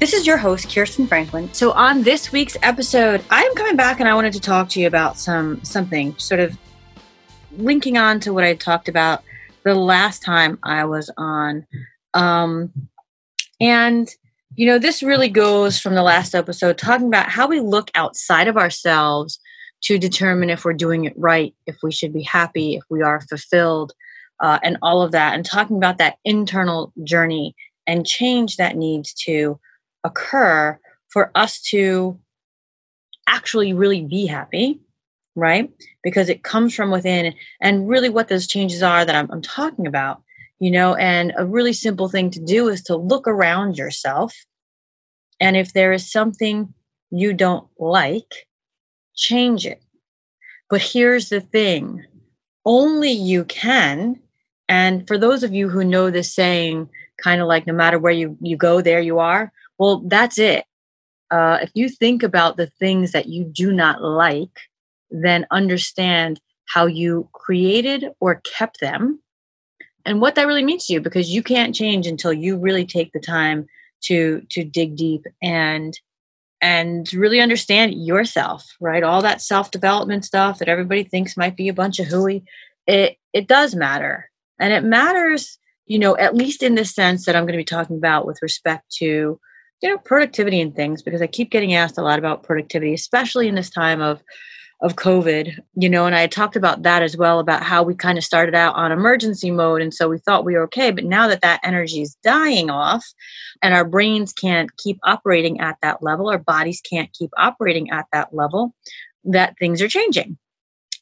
This is your host, Kirsten Franklin. So on this week's episode, I am coming back and I wanted to talk to you about some something sort of linking on to what I talked about the last time I was on. Um, and you know, this really goes from the last episode talking about how we look outside of ourselves to determine if we're doing it right, if we should be happy, if we are fulfilled, uh, and all of that, and talking about that internal journey and change that needs to occur for us to actually really be happy, right? Because it comes from within, and really what those changes are that I'm, I'm talking about, you know, and a really simple thing to do is to look around yourself. And if there is something you don't like, change it. But here's the thing only you can. And for those of you who know this saying, kind of like no matter where you, you go, there you are, well, that's it. Uh, if you think about the things that you do not like, then understand how you created or kept them and what that really means to you because you can't change until you really take the time to to dig deep and and really understand yourself, right? All that self development stuff that everybody thinks might be a bunch of hooey, it it does matter, and it matters, you know, at least in the sense that I'm going to be talking about with respect to, you know, productivity and things, because I keep getting asked a lot about productivity, especially in this time of of COVID, you know, and I talked about that as well about how we kind of started out on emergency mode. And so we thought we were okay. But now that that energy is dying off and our brains can't keep operating at that level, our bodies can't keep operating at that level, that things are changing.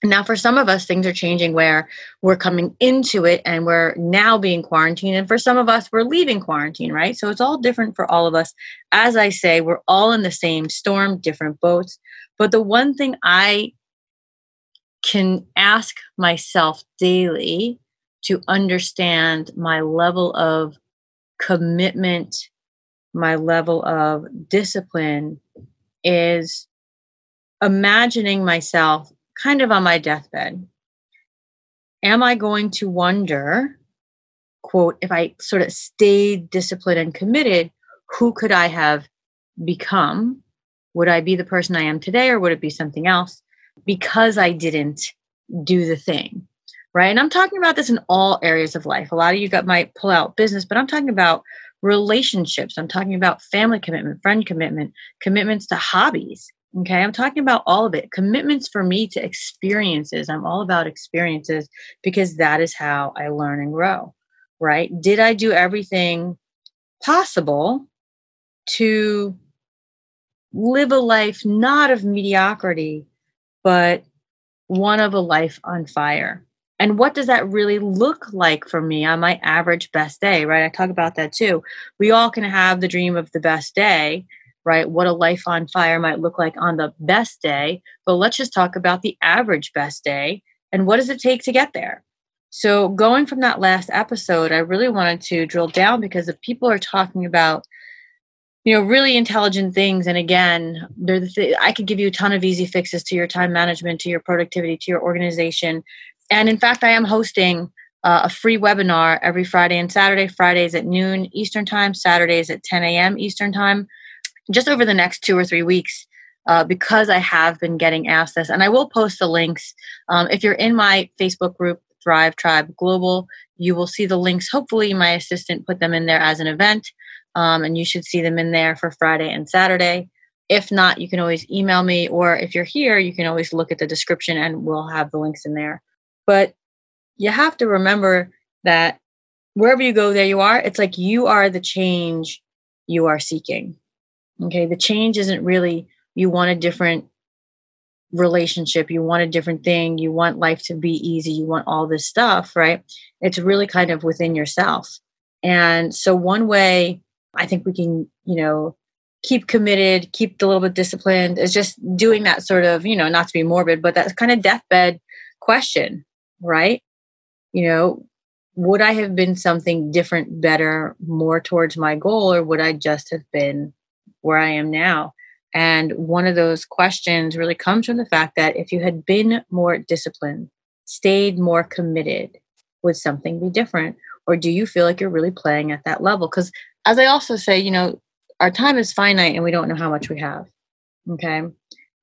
Now, for some of us, things are changing where we're coming into it and we're now being quarantined. And for some of us, we're leaving quarantine, right? So it's all different for all of us. As I say, we're all in the same storm, different boats. But the one thing I can ask myself daily to understand my level of commitment, my level of discipline is imagining myself kind of on my deathbed. Am I going to wonder, quote, if I sort of stayed disciplined and committed, who could I have become? Would I be the person I am today or would it be something else because I didn't do the thing? Right. And I'm talking about this in all areas of life. A lot of you got might pull out business, but I'm talking about relationships. I'm talking about family commitment, friend commitment, commitments to hobbies. Okay. I'm talking about all of it. Commitments for me to experiences. I'm all about experiences because that is how I learn and grow. Right. Did I do everything possible to live a life not of mediocrity, but one of a life on fire. And what does that really look like for me on my average best day, right? I talk about that too. We all can have the dream of the best day, right? What a life on fire might look like on the best day. But let's just talk about the average best day and what does it take to get there? So, going from that last episode, I really wanted to drill down because if people are talking about you know really intelligent things and again th- i could give you a ton of easy fixes to your time management to your productivity to your organization and in fact i am hosting uh, a free webinar every friday and saturday fridays at noon eastern time saturdays at 10 a.m eastern time just over the next two or three weeks uh, because i have been getting asked this and i will post the links um, if you're in my facebook group thrive tribe global you will see the links hopefully my assistant put them in there as an event um, and you should see them in there for Friday and Saturday. If not, you can always email me, or if you're here, you can always look at the description and we'll have the links in there. But you have to remember that wherever you go, there you are. It's like you are the change you are seeking. Okay. The change isn't really you want a different relationship, you want a different thing, you want life to be easy, you want all this stuff, right? It's really kind of within yourself. And so, one way I think we can, you know, keep committed, keep a little bit disciplined. is just doing that sort of, you know, not to be morbid, but that kind of deathbed question, right? You know, would I have been something different, better, more towards my goal, or would I just have been where I am now? And one of those questions really comes from the fact that if you had been more disciplined, stayed more committed, would something be different? Or do you feel like you're really playing at that level? Because as I also say, you know, our time is finite and we don't know how much we have. Okay.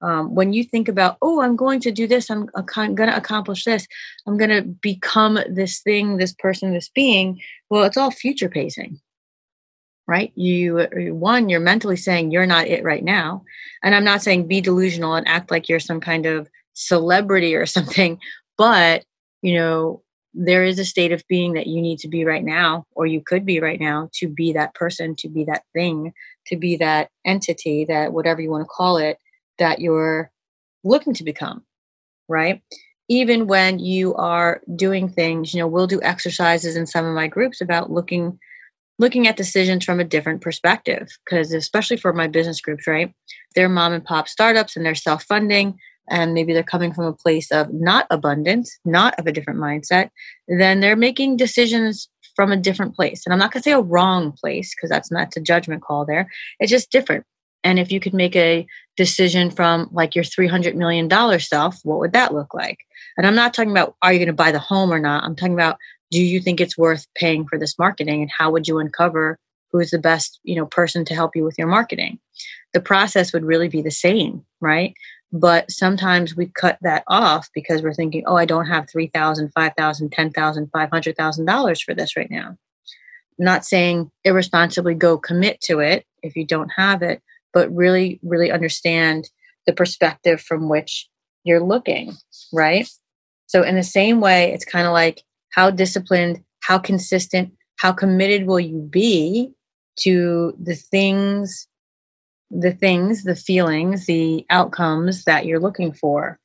Um, when you think about, oh, I'm going to do this, I'm going to accomplish this, I'm going to become this thing, this person, this being, well, it's all future pacing, right? You, one, you're mentally saying you're not it right now. And I'm not saying be delusional and act like you're some kind of celebrity or something, but, you know, there is a state of being that you need to be right now, or you could be right now to be that person, to be that thing, to be that entity, that whatever you want to call it, that you're looking to become, right? Even when you are doing things, you know, we'll do exercises in some of my groups about looking looking at decisions from a different perspective because especially for my business groups right they're mom and pop startups and they're self-funding and maybe they're coming from a place of not abundance, not of a different mindset, then they're making decisions from a different place. And I'm not going to say a wrong place because that's not a judgment call there. It's just different. And if you could make a decision from like your $300 million self, what would that look like? And I'm not talking about are you going to buy the home or not? I'm talking about do you think it's worth paying for this marketing and how would you uncover who's the best, you know, person to help you with your marketing? The process would really be the same, right? but sometimes we cut that off because we're thinking oh i don't have 3000 5000 10000 500000 dollars for this right now not saying irresponsibly go commit to it if you don't have it but really really understand the perspective from which you're looking right so in the same way it's kind of like how disciplined how consistent how committed will you be to the things the things, the feelings, the outcomes that you're looking for.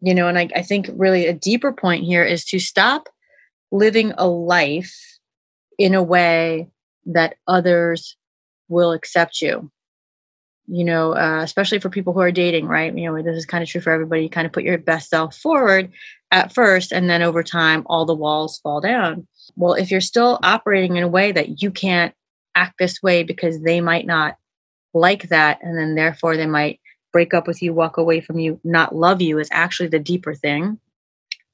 You know, and I, I think really a deeper point here is to stop living a life in a way that others will accept you you know uh, especially for people who are dating right? You know this is kind of true for everybody. You kind of put your best self forward at first and then over time all the walls fall down. Well if you're still operating in a way that you can't act this way because they might not like that and then therefore they might break up with you walk away from you not love you is actually the deeper thing.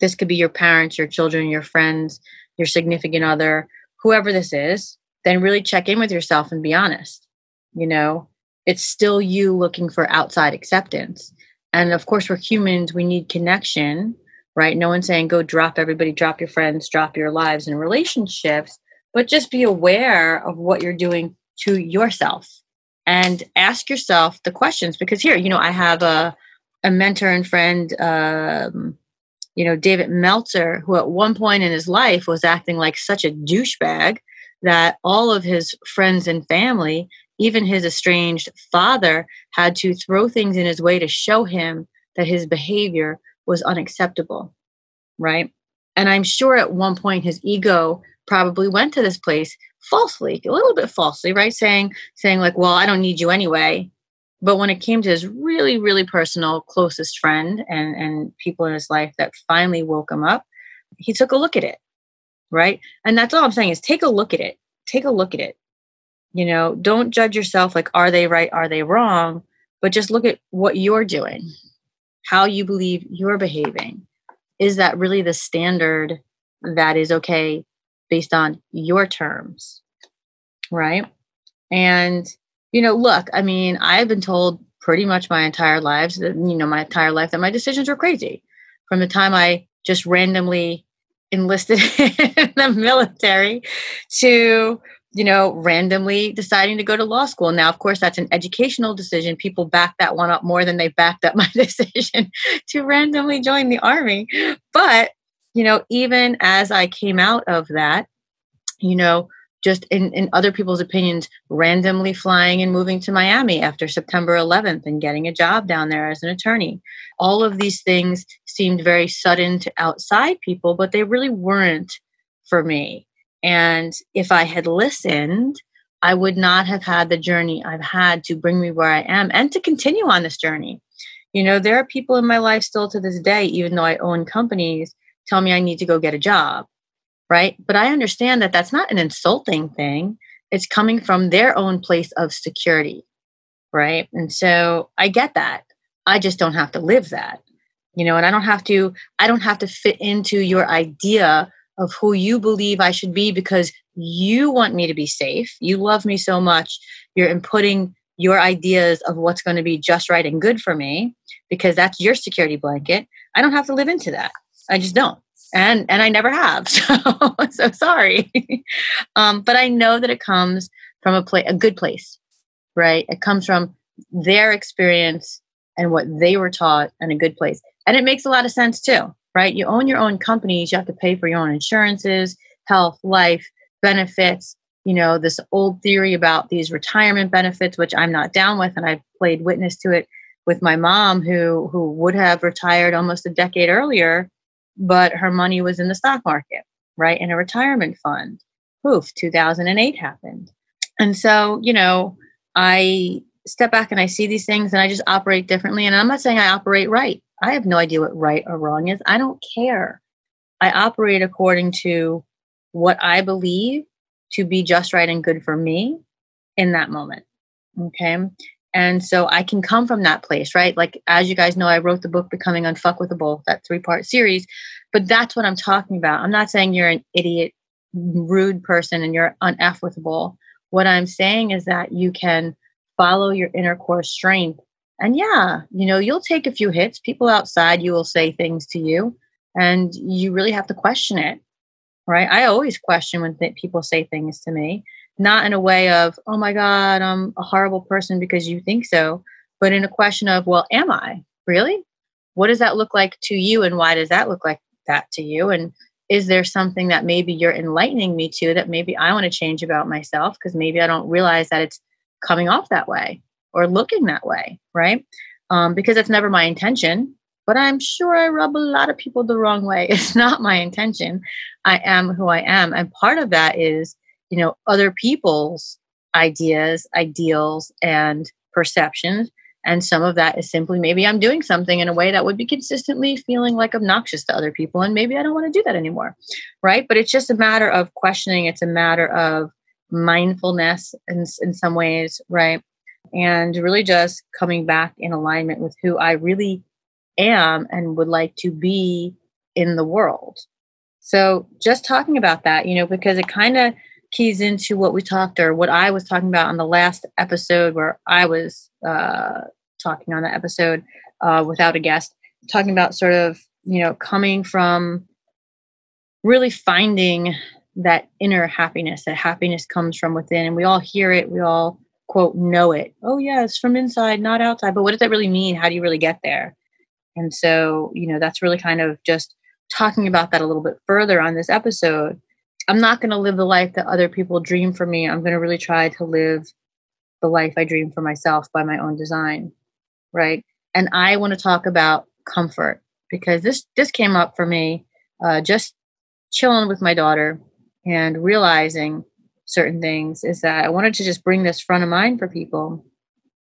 This could be your parents your children your friends your significant other whoever this is then really check in with yourself and be honest you know it's still you looking for outside acceptance. And of course we're humans we need connection right? No one's saying go drop everybody drop your friends drop your lives and relationships but just be aware of what you're doing to yourself and ask yourself the questions. Because here you know i have a, a mentor and friend um, you know david meltzer who at one point in his life was acting like such a douchebag that all of his friends and family even his estranged father had to throw things in his way to show him that his behavior was unacceptable right and i'm sure at one point his ego probably went to this place falsely, a little bit falsely, right? Saying, saying like, well, I don't need you anyway. But when it came to his really, really personal, closest friend and, and people in his life that finally woke him up, he took a look at it, right? And that's all I'm saying is take a look at it. Take a look at it. You know, don't judge yourself like, are they right? Are they wrong? But just look at what you're doing, how you believe you're behaving. Is that really the standard that is okay based on your terms. Right. And, you know, look, I mean, I've been told pretty much my entire lives that, you know, my entire life that my decisions were crazy. From the time I just randomly enlisted in the military to, you know, randomly deciding to go to law school. Now, of course, that's an educational decision. People back that one up more than they backed up my decision to randomly join the army. But you know, even as I came out of that, you know, just in, in other people's opinions, randomly flying and moving to Miami after September 11th and getting a job down there as an attorney. All of these things seemed very sudden to outside people, but they really weren't for me. And if I had listened I would not have had the journey I've had to bring me where I am and to continue on this journey. You know, there are people in my life still to this day, even though I own companies, tell me I need to go get a job, right? But I understand that that's not an insulting thing. It's coming from their own place of security, right? And so I get that. I just don't have to live that, you know, and I don't have to, I don't have to fit into your idea of who you believe I should be because you want me to be safe. You love me so much. You're inputting your ideas of what's going to be just right and good for me because that's your security blanket. I don't have to live into that. I just don't. And and I never have. So so sorry. um, but I know that it comes from a place a good place, right? It comes from their experience and what they were taught and a good place. And it makes a lot of sense too, right? You own your own companies, you have to pay for your own insurances, health, life, benefits, you know, this old theory about these retirement benefits, which I'm not down with, and I've played witness to it with my mom, who who would have retired almost a decade earlier, but her money was in the stock market, right, in a retirement fund. Poof, 2008 happened, and so you know, I step back and I see these things, and I just operate differently. And I'm not saying I operate right. I have no idea what right or wrong is. I don't care. I operate according to what I believe to be just right and good for me in that moment. Okay. And so I can come from that place, right? Like, as you guys know, I wrote the book Becoming Unfuckwithable, that three part series. But that's what I'm talking about. I'm not saying you're an idiot, rude person and you're uneffable. What I'm saying is that you can follow your inner core strength. And yeah, you know, you'll take a few hits. People outside you will say things to you, and you really have to question it right? I always question when th- people say things to me, not in a way of, oh my God, I'm a horrible person because you think so, but in a question of, well, am I really? What does that look like to you? And why does that look like that to you? And is there something that maybe you're enlightening me to that maybe I want to change about myself? Because maybe I don't realize that it's coming off that way or looking that way, right? Um, because it's never my intention but I'm sure I rub a lot of people the wrong way. It's not my intention. I am who I am. And part of that is, you know, other people's ideas, ideals, and perceptions. And some of that is simply maybe I'm doing something in a way that would be consistently feeling like obnoxious to other people. And maybe I don't want to do that anymore. Right. But it's just a matter of questioning, it's a matter of mindfulness in, in some ways. Right. And really just coming back in alignment with who I really am and would like to be in the world. So, just talking about that, you know, because it kind of keys into what we talked or what I was talking about on the last episode where I was uh, talking on that episode uh, without a guest, talking about sort of, you know, coming from really finding that inner happiness, that happiness comes from within. And we all hear it, we all quote know it. Oh, yeah, it's from inside, not outside. But what does that really mean? How do you really get there? And so, you know, that's really kind of just talking about that a little bit further on this episode. I'm not going to live the life that other people dream for me. I'm going to really try to live the life I dream for myself by my own design. Right. And I want to talk about comfort because this this came up for me uh, just chilling with my daughter and realizing certain things is that I wanted to just bring this front of mind for people.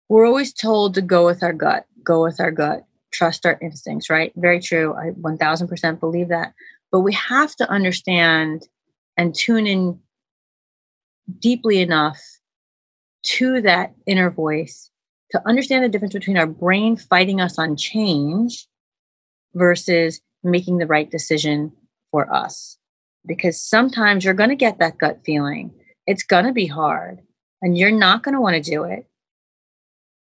We're always told to go with our gut, go with our gut trust our instincts, right? Very true. I 1000% believe that. But we have to understand and tune in deeply enough to that inner voice to understand the difference between our brain fighting us on change versus making the right decision for us. Because sometimes you're going to get that gut feeling. It's going to be hard and you're not going to want to do it.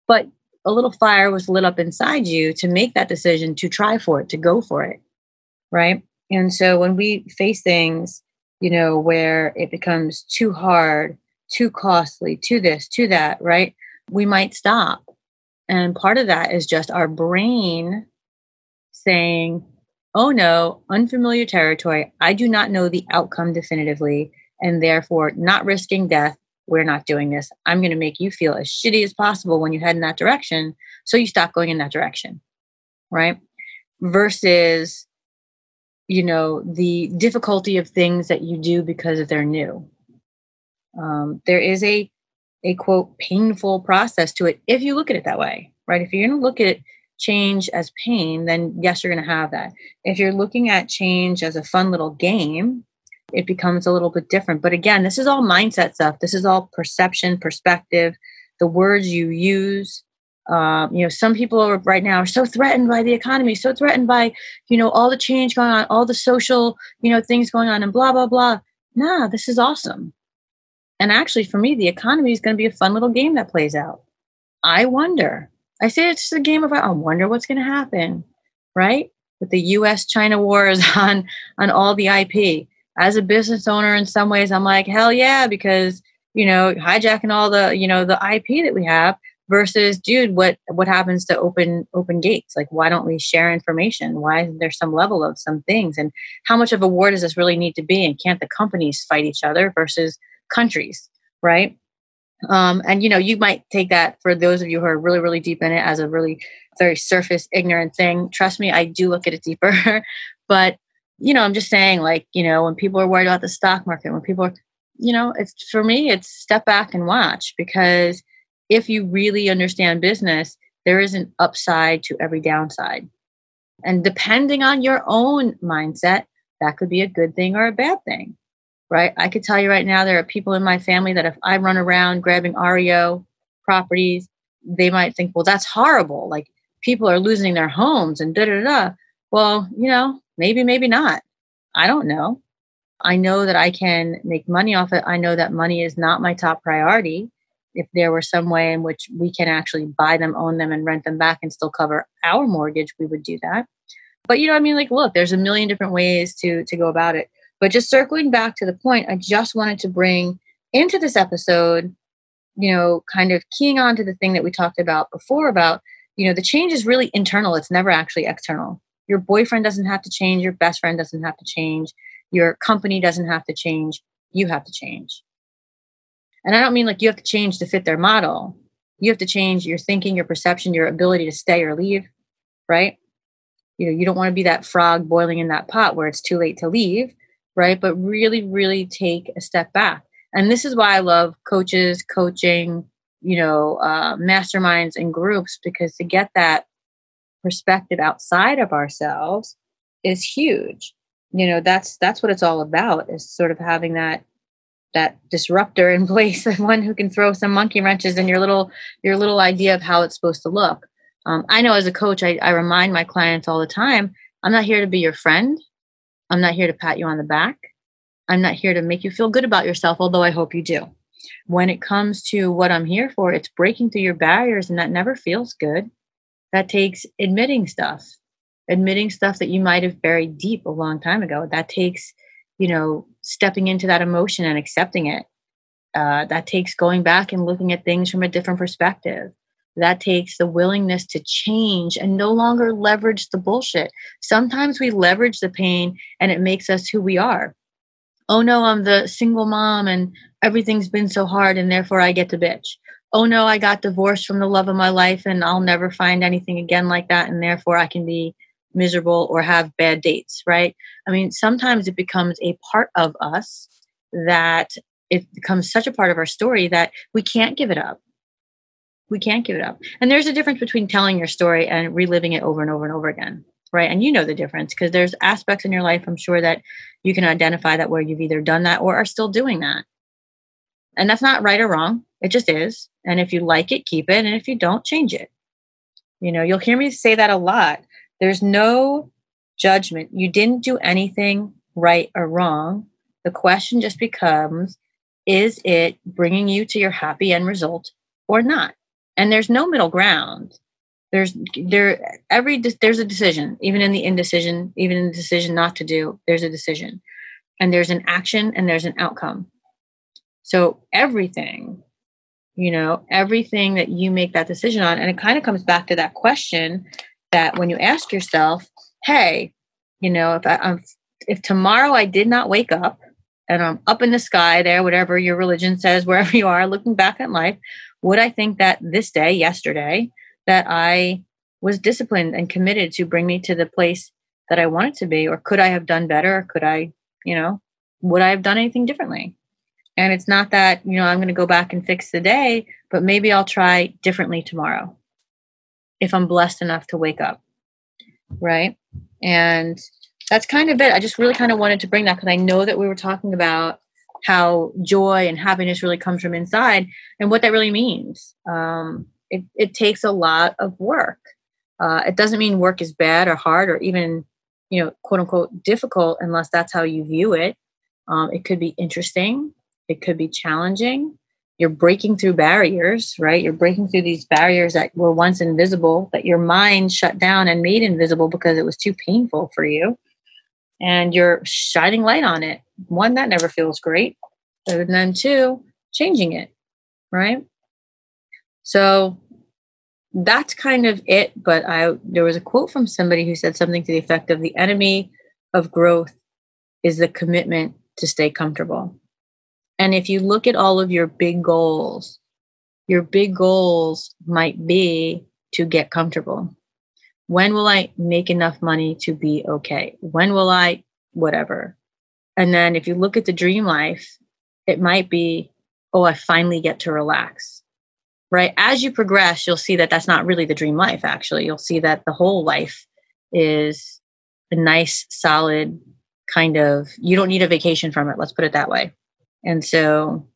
But a little fire was lit up inside you to make that decision to try for it, to go for it. Right. And so when we face things, you know, where it becomes too hard, too costly, to this, to that, right, we might stop. And part of that is just our brain saying, oh no, unfamiliar territory. I do not know the outcome definitively, and therefore not risking death we're not doing this. I'm going to make you feel as shitty as possible when you head in that direction. So you stop going in that direction. Right. Versus, you know, the difficulty of things that you do because they're new. Um, there is a a quote painful process to it if you look at it that way, right? If you're going to look at change as pain, then yes, you're going to have that. If you're looking at change as a fun little game, it becomes a little bit different. But again, this is all mindset stuff. This is all perception, perspective, the words you use. Um, you know, some people are right now are so threatened by the economy, so threatened by, you know, all the change going on, all the social, you know, things going on and blah, blah, blah. Nah, this is awesome. And actually, for me, the economy is going to be a fun little game that plays out. I wonder. I say it's just a game of I wonder what's going to happen, right? With the U.S. China wars on on all the IP. As a business owner, in some ways, I'm like hell yeah because you know hijacking all the you know the IP that we have versus dude what what happens to open open gates like why don't we share information why isn't there some level of some things and how much of a war does this really need to be and can't the companies fight each other versus countries, right? Um, and you know, you might take that for those of you who are really, really deep in it as a really very surface ignorant thing. Trust me, I do look at it deeper. but you know, I'm just saying, like, you know, when people are worried about the stock market, when people are, you know, it's for me, it's step back and watch because if you really understand business, there is an upside to every downside. And depending on your own mindset, that could be a good thing or a bad thing right? I could tell you right now, there are people in my family that if I run around grabbing REO properties, they might think, well, that's horrible. Like people are losing their homes and da da da. Well, you know, maybe, maybe not. I don't know. I know that I can make money off it. I know that money is not my top priority. If there were some way in which we can actually buy them, own them, and rent them back and still cover our mortgage, we would do that. But you know, I mean, like, look, there's a million different ways to to go about it. But just circling back to the point, I just wanted to bring into this episode, you know, kind of keying on to the thing that we talked about before about, you know, the change is really internal, it's never actually external. Your boyfriend doesn't have to change, your best friend doesn't have to change, your company doesn't have to change, you have to change. And I don't mean like you have to change to fit their model. You have to change your thinking, your perception, your ability to stay or leave, right? You know, you don't want to be that frog boiling in that pot where it's too late to leave right? But really, really take a step back. And this is why I love coaches, coaching, you know, uh, masterminds and groups, because to get that perspective outside of ourselves is huge. You know, that's that's what it's all about is sort of having that that disruptor in place, and one who can throw some monkey wrenches in your little your little idea of how it's supposed to look. Um, I know as a coach, I, I remind my clients all the time, I'm not here to be your friend. I'm not here to pat you on the back. I'm not here to make you feel good about yourself, although I hope you do. When it comes to what I'm here for, it's breaking through your barriers, and that never feels good. That takes admitting stuff, admitting stuff that you might have buried deep a long time ago. That takes, you know, stepping into that emotion and accepting it. Uh, that takes going back and looking at things from a different perspective that takes the willingness to change and no longer leverage the bullshit. Sometimes we leverage the pain and it makes us who we are. Oh no, I'm the single mom and everything's been so hard and therefore I get to bitch. Oh no, I got divorced from the love of my life and I'll never find anything again like that and therefore I can be miserable or have bad dates, right? I mean, sometimes it becomes a part of us that it becomes such a part of our story that we can't give it up we can't give it up. And there's a difference between telling your story and reliving it over and over and over again, right? And you know the difference because there's aspects in your life, I'm sure that you can identify that where you've either done that or are still doing that. And that's not right or wrong. It just is. And if you like it, keep it. And if you don't, change it. You know, you'll hear me say that a lot. There's no judgment. You didn't do anything right or wrong. The question just becomes is it bringing you to your happy end result or not? And there's no middle ground. There's there every there's a decision even in the indecision even in the decision not to do there's a decision. And there's an action and there's an outcome. So everything you know everything that you make that decision on and it kind of comes back to that question that when you ask yourself hey you know if I, i'm if tomorrow i did not wake up and i'm up in the sky there whatever your religion says wherever you are looking back at life would I think that this day, yesterday, that I was disciplined and committed to bring me to the place that I wanted to be? Or could I have done better? Or Could I, you know, would I have done anything differently? And it's not that, you know, I'm going to go back and fix the day, but maybe I'll try differently tomorrow if I'm blessed enough to wake up. Right. And that's kind of it. I just really kind of wanted to bring that because I know that we were talking about how joy and happiness really comes from inside and what that really means. Um, it, it takes a lot of work. Uh, it doesn't mean work is bad or hard or even, you know, quote unquote difficult unless that's how you view it. Um, it could be interesting. It could be challenging. You're breaking through barriers, right? You're breaking through these barriers that were once invisible, that your mind shut down and made invisible because it was too painful for you. And you're shining light on it. One, that never feels great. And then two, changing it, right? So that's kind of it. But I there was a quote from somebody who said something to the effect of the enemy of growth is the commitment to stay comfortable. And if you look at all of your big goals, your big goals might be to get comfortable. When will I make enough money to be okay? When will I, whatever? And then if you look at the dream life, it might be, oh, I finally get to relax. Right. As you progress, you'll see that that's not really the dream life, actually. You'll see that the whole life is a nice, solid kind of, you don't need a vacation from it. Let's put it that way. And so,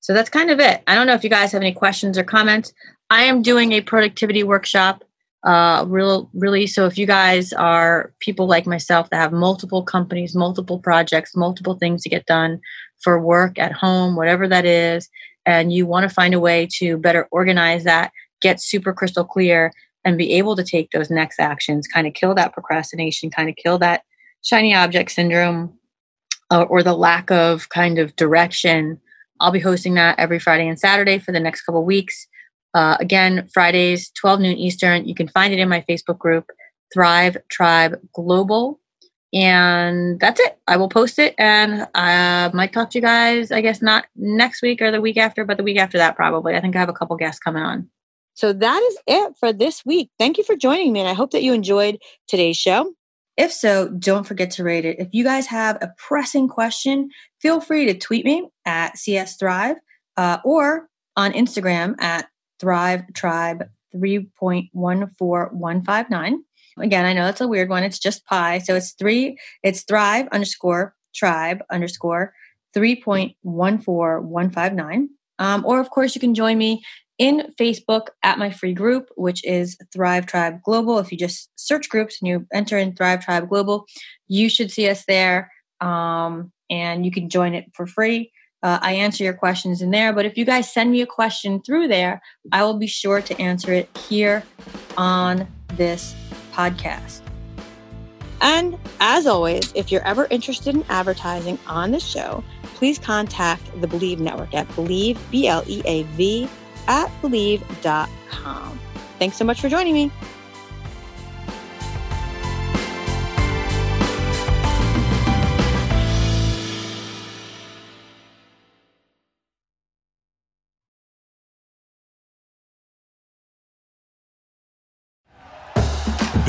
so that's kind of it. I don't know if you guys have any questions or comments. I am doing a productivity workshop. Uh, real, really. So if you guys are people like myself that have multiple companies, multiple projects, multiple things to get done for work at home, whatever that is, and you want to find a way to better organize that, get super crystal clear, and be able to take those next actions, kind of kill that procrastination, kind of kill that shiny object syndrome, uh, or the lack of kind of direction. I'll be hosting that every Friday and Saturday for the next couple weeks. Uh, again, Fridays, 12 noon Eastern. You can find it in my Facebook group, Thrive Tribe Global. And that's it. I will post it and I might talk to you guys, I guess not next week or the week after, but the week after that, probably. I think I have a couple guests coming on. So that is it for this week. Thank you for joining me. And I hope that you enjoyed today's show. If so, don't forget to rate it. If you guys have a pressing question, feel free to tweet me at CS Thrive uh, or on Instagram at Thrive Tribe 3.14159. Again, I know that's a weird one. It's just pi. So it's three, it's Thrive underscore tribe underscore 3.14159. Um, or, of course, you can join me in Facebook at my free group, which is Thrive Tribe Global. If you just search groups and you enter in Thrive Tribe Global, you should see us there um, and you can join it for free. Uh, I answer your questions in there, but if you guys send me a question through there, I will be sure to answer it here on this podcast. And as always, if you're ever interested in advertising on the show, please contact the Bleav Network at bleav, B L E A V, at bleav.com. Thanks so much for joining me.